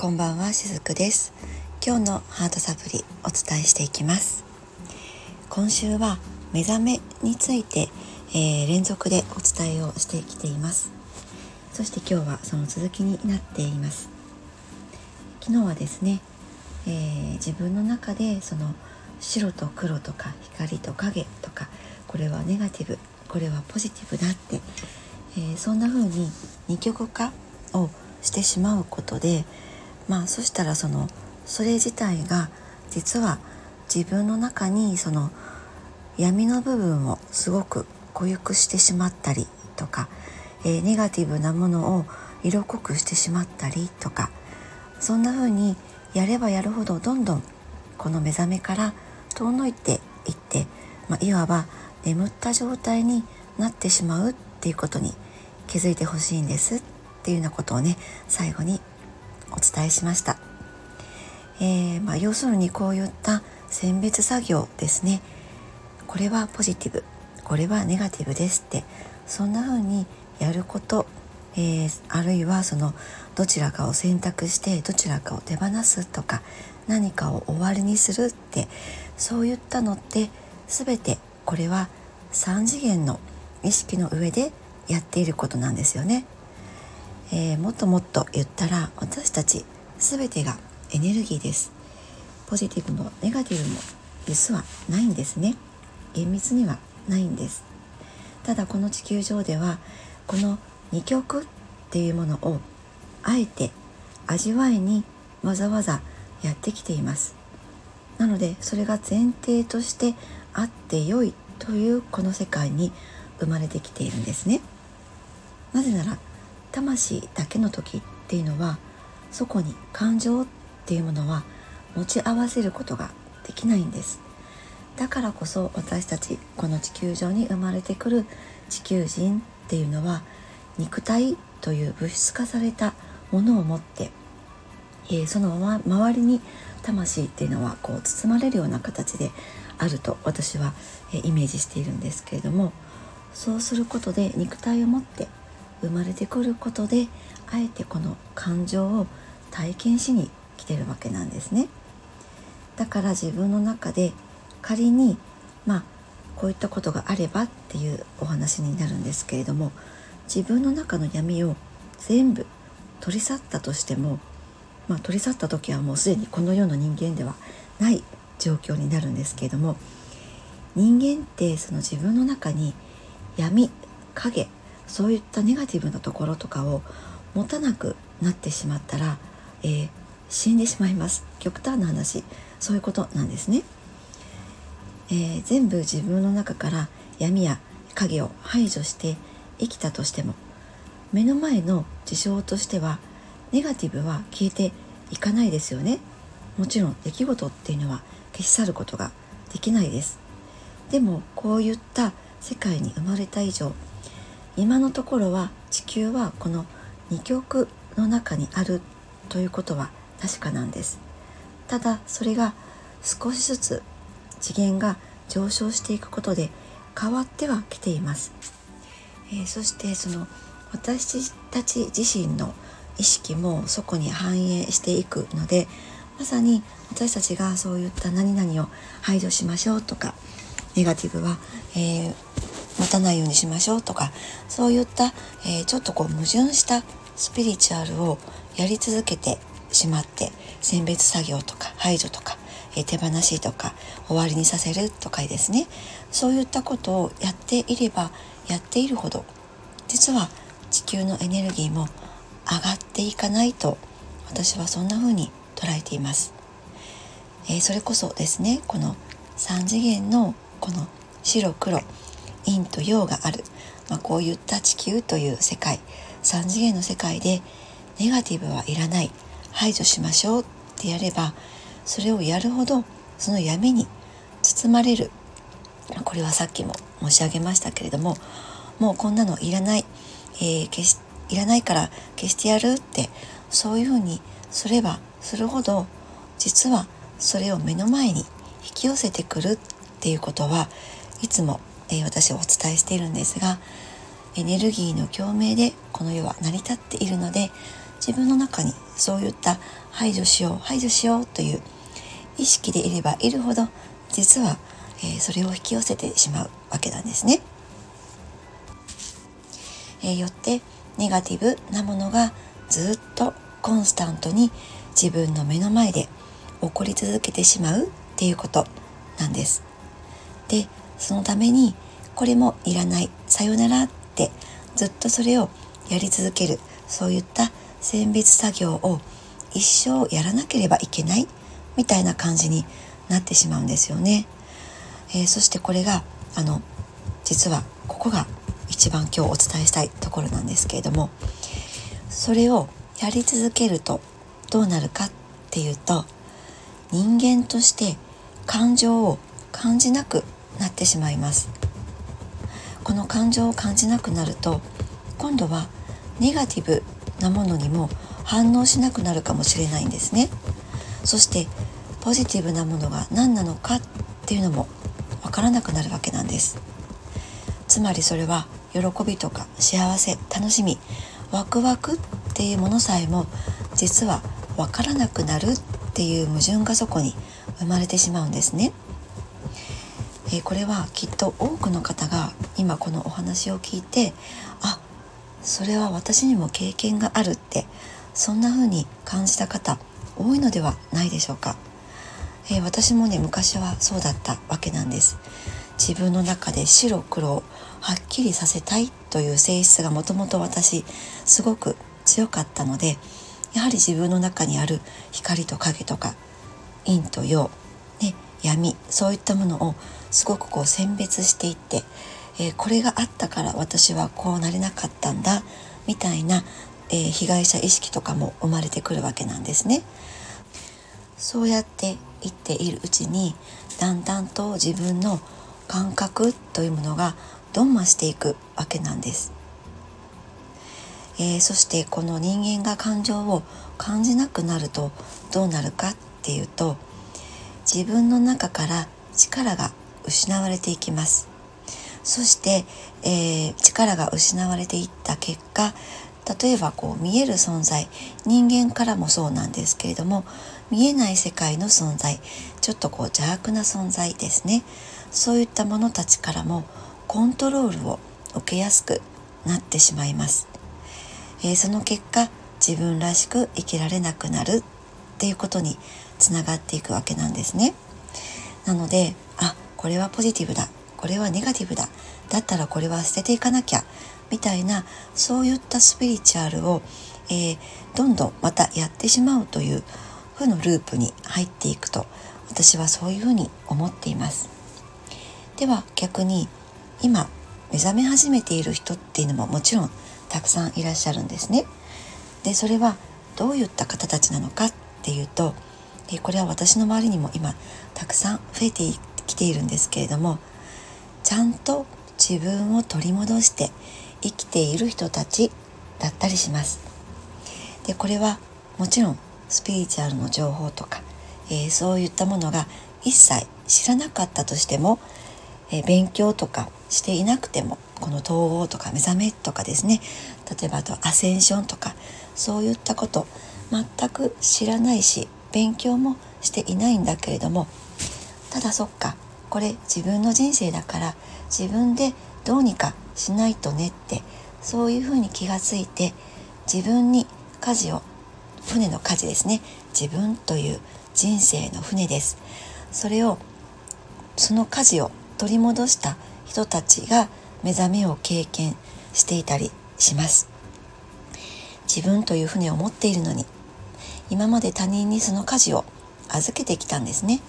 こんばんはしずくです。今日のハートサプリお伝えしていきます。今週は目覚めについて、えー、連続でお伝えをしてきています。そして今日はその続きになっています。昨日はですね、えー、自分の中でその白と黒とか光と影とかこれはネガティブこれはポジティブだって、えー、そんな風に二極化をしてしまうことでまあそしたらそのそれ自体が実は自分の中にその闇の部分をすごく濃ゆくしてしまったりとか、えー、ネガティブなものを色濃くしてしまったりとかそんな風にやればやるほどどんどんこの目覚めから遠のいていって、まあ、いわば眠った状態になってしまうっていうことに気づいてほしいんですっていうようなことをね最後にお伝えしました、えー、まあ、要するにこういった選別作業ですね。これはポジティブ。これはネガティブですって。そんな風にやること、えー、あるいはそのどちらかを選択してどちらかを手放すとか何かを終わりにするってそういったのって全てこれは3次元の意識の上でやっていることなんですよね。えー、もっともっと言ったら私たち全てがエネルギーです。ポジティブもネガティブも実はないんですね。厳密にはないんです。ただこの地球上ではこの2極っていうものをあえて味わいにわざわざやってきています。なのでそれが前提としてあってよいというこの世界に生まれてきているんですね。なぜなら魂だけの時っていうのはそこに感情っていうものは持ち合わせることができないんです。だからこそ私たちこの地球上に生まれてくる地球人っていうのは肉体という物質化されたものを持って、えー、そのま周りに魂っていうのはこう包まれるような形であると私は、えー、イメージしているんですけれどもそうすることで肉体を持って生まれてくることであえてこの感情を体験しに来てるわけなんですね。だから自分の中で仮にまあこういったことがあればっていうお話になるんですけれども自分の中の闇を全部取り去ったとしても、まあ、取り去った時はもうすでにこの世の人間ではない状況になるんですけれども人間ってその自分の中に闇影そういったネガティブなところとかを持たなくなってしまったら、えー、死んでしまいます。極端な話。そういうことなんですね、えー、全部自分の中から闇や影を排除して生きたとしても目の前の事象としてはネガティブは消えていかないですよね。もちろん出来事っていうのは消し去ることができないです。でもこういった世界に生まれた以上今のところは地球はこの2極の中にあるということは確かなんです。ただそれが少しずつ次元が上昇していくことで変わってはきています、えー、そしてその私たち自身の意識もそこに反映していくのでまさに私たちがそういった何々を排除しましょうとかネガティブは、えー持たないようにしましょうとかそういった、えー、ちょっとこう矛盾したスピリチュアルをやり続けてしまって選別作業とか排除とか、えー、手放しとか終わりにさせるとかですね。そういったことをやっていればやっているほど実は地球のエネルギーも上がっていかないと私はそんな風に捉えています、えー、それこそですねこの3次元のこの白黒陰と陽がある、まあ、こういった地球という世界。3次元の世界でネガティブはいらない。排除しましょうってやればそれをやるほどその闇に包まれる。これはさっきも申し上げましたけれどももうこんなのいらない、えー、消しいらないから消してやるってそういうふうにすればするほど実はそれを目の前に引き寄せてくるっていうことはいつもえ私はお伝えしているんですがエネルギーの共鳴でこの世は成り立っているので自分の中にそういった排除しよう排除しようという意識でいればいるほど実は、え、それを引き寄せてしまうわけなんですね。え、よってネガティブなものがずっとコンスタントに自分の目の前で起こり続けてしまうっていうことなんです。でそのためにこれもいらない。さよならってずっとそれをやり続ける。そういった選別作業を一生やらなければいけない。みたいな感じになってしまうんですよね。えー、そしてこれがあの実はここが一番今日お伝えしたいところなんですけれどもそれをやり続けるとどうなるかっていうと人間として感情を感じなくなってしまいます。この感情を感じなくなると今度はネガティブなものにも反応しなくなるかもしれないんですね。そしてポジティブなものが何なのかっていうのもわからなくなるわけなんです。つまりそれは喜びとか幸せ楽しみワクワクっていうものさえも実はわからなくなるっていう矛盾がそこに生まれてしまうんですね。えー、これはきっと多くの方が今このお話を聞いてあそれは私にも経験があるってそんな風に感じた方多いのではないでしょうか、えー、私もね昔はそうだったわけなんです。自分の中で白黒をはっきりさせたいという性質がもともと私すごく強かったのでやはり自分の中にある光と影とか陰と陽、ね、闇そういったものをすごくこう選別していって、えー、これがあったから私はこうなれなかったんだみたいな、えー、被害者意識とかも生まれてくるわけなんですね。そうやっていっているうちにだんだんと自分の感覚というものがどんましていくわけなんです。えー、そしてこの人間が感情を感じなくなるとどうなるかっていうと自分の中から力が失われていきます。そして、えー、力が失われていった結果例えばこう見える存在人間からもそうなんですけれども見えない世界の存在ちょっとこう邪悪な存在ですね。そういったものたちからもコントロールを受けやすくなってしまいます。えー、その結果自分らしく生きられなくなるっていうことにつながっていくわけなんですね。なのでこれはポジティブだこれはネガティブだだったらこれは捨てていかなきゃみたいなそういったスピリチュアルを、えー、どんどんまたやってしまうという負のループに入っていくと私はそういうふうに思っています。では逆に今目覚め始めている人っていうのももちろんたくさんいらっしゃるんですね。でそれはどういった方たちなのかっていうとこれは私の周りにも今たくさん増えていきているんですけれどもちゃんと自分を取り戻して生きている人たちだったりします。でこれはもちろんスピリチュアルの情報とか、えー、そういったものが一切知らなかったとしても、えー、勉強とかしていなくてもこの統合とか目覚めとかですね例えばあとアセンションとかそういったこと全く知らないし勉強もしていないんだけれどもただそっか。これ自分の人生だから自分でどうにかしないとねってそういうふうに気がついて自分に舵を船の舵ですね。自分という人生の船です。それをその舵を取り戻した人たちが目覚めを経験していたりします。自分という船を持っているのに今まで他人にその舵を預けてきたんですね。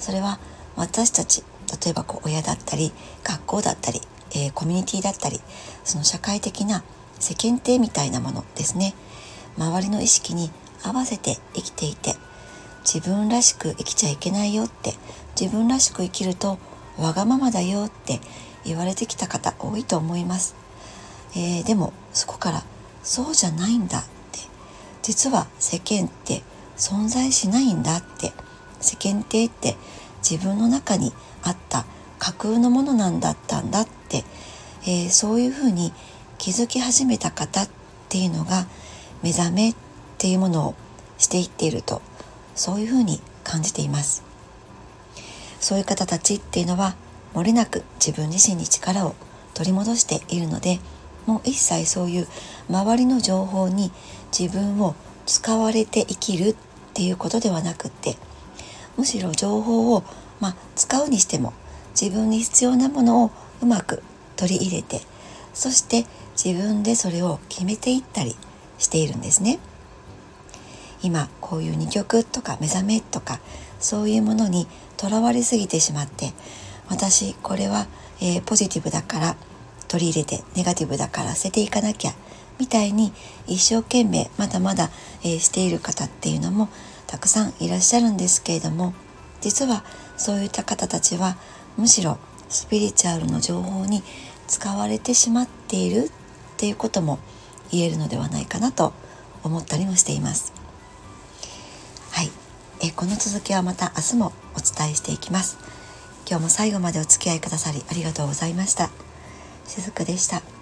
それは私たち例えばこう親だったり学校だったり、えー、コミュニティだったりその社会的な世間体みたいなものですね。周りの意識に合わせて生きていて自分らしく生きちゃいけないよって自分らしく生きるとわがままだよって言われてきた方多いと思います、えー、でもそこからそうじゃないんだって実は世間って存在しないんだって世間体って自分の中にあった架空のものなんだったんだって、えー、そういうふうに気づき始めた方っていうのが目覚めっていうものをしていっているとそういうふうに感じています。そういう方たちっていうのは漏れなく自分自身に力を取り戻しているのでもう一切そういう周りの情報に自分を使われて生きるっていうことではなくってむしろ情報を、まあ、使うにしても自分に必要なものをうまく取り入れてそして自分でそれを決めていったりしているんですね。今こういう2曲とか目覚めとかそういうものにとらわれすぎてしまって私これは、えー、ポジティブだから取り入れてネガティブだから捨てていかなきゃみたいに一生懸命まだまだ、えー、している方っていうのもたくさんいらっしゃるんですけれども実はそういった方たちはむしろスピリチュアルの情報に使われてしまっているっていうことも言えるのではないかなと思ったりもしています。はい、えこの続きはまた明日もお伝えしていきます。今日も最後までお付き合いくださりありがとうございました。しずくでした。